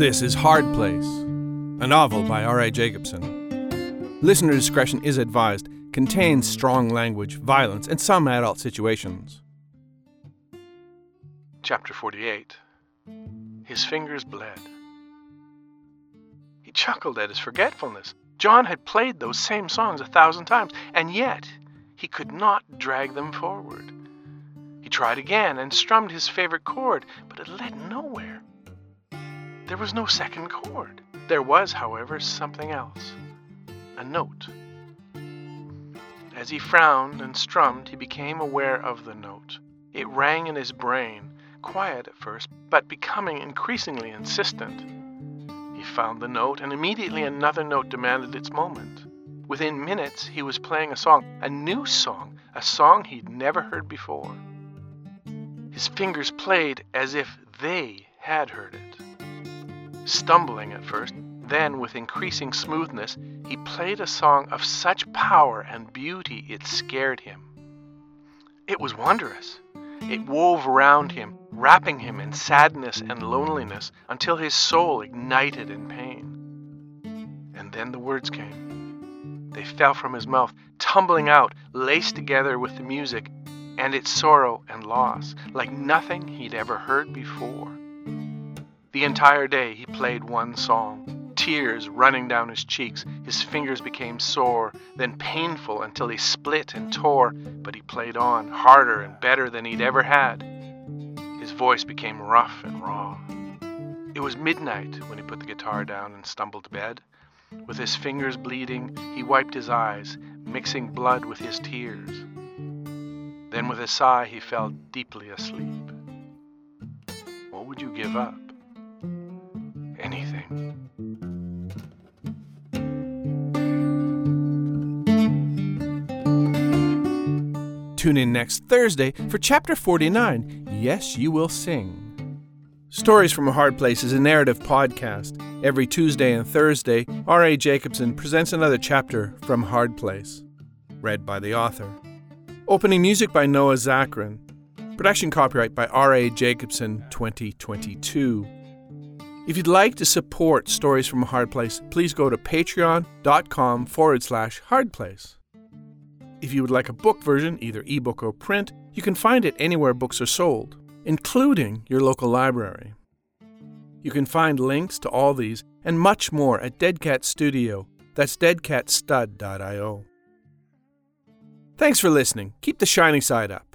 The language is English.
This is Hard Place, a novel by R.A. Jacobson. Listener discretion is advised, contains strong language, violence, and some adult situations. Chapter 48 His fingers bled. He chuckled at his forgetfulness. John had played those same songs a thousand times, and yet he could not drag them forward. He tried again and strummed his favorite chord, but it led nowhere. There was no second chord. There was, however, something else a note. As he frowned and strummed, he became aware of the note. It rang in his brain, quiet at first, but becoming increasingly insistent. He found the note, and immediately another note demanded its moment. Within minutes, he was playing a song, a new song, a song he'd never heard before. His fingers played as if they had heard it. Stumbling at first, then with increasing smoothness, he played a song of such power and beauty it scared him. It was wondrous. It wove around him, wrapping him in sadness and loneliness until his soul ignited in pain. And then the words came. They fell from his mouth, tumbling out, laced together with the music and its sorrow and loss, like nothing he'd ever heard before. The entire day he played one song, tears running down his cheeks. His fingers became sore, then painful until he split and tore, but he played on, harder and better than he'd ever had. His voice became rough and raw. It was midnight when he put the guitar down and stumbled to bed. With his fingers bleeding, he wiped his eyes, mixing blood with his tears. Then, with a sigh, he fell deeply asleep. What would you give up? Anything. Tune in next Thursday for Chapter 49 Yes, You Will Sing. Stories from a Hard Place is a narrative podcast. Every Tuesday and Thursday, R.A. Jacobson presents another chapter from Hard Place, read by the author. Opening music by Noah Zachrin. Production copyright by R.A. Jacobson 2022. If you'd like to support Stories from a Hard Place, please go to patreon.com forward slash hardplace. If you would like a book version, either ebook or print, you can find it anywhere books are sold, including your local library. You can find links to all these and much more at Dead Cat Studio. That's deadcatstud.io. Thanks for listening. Keep the shiny side up.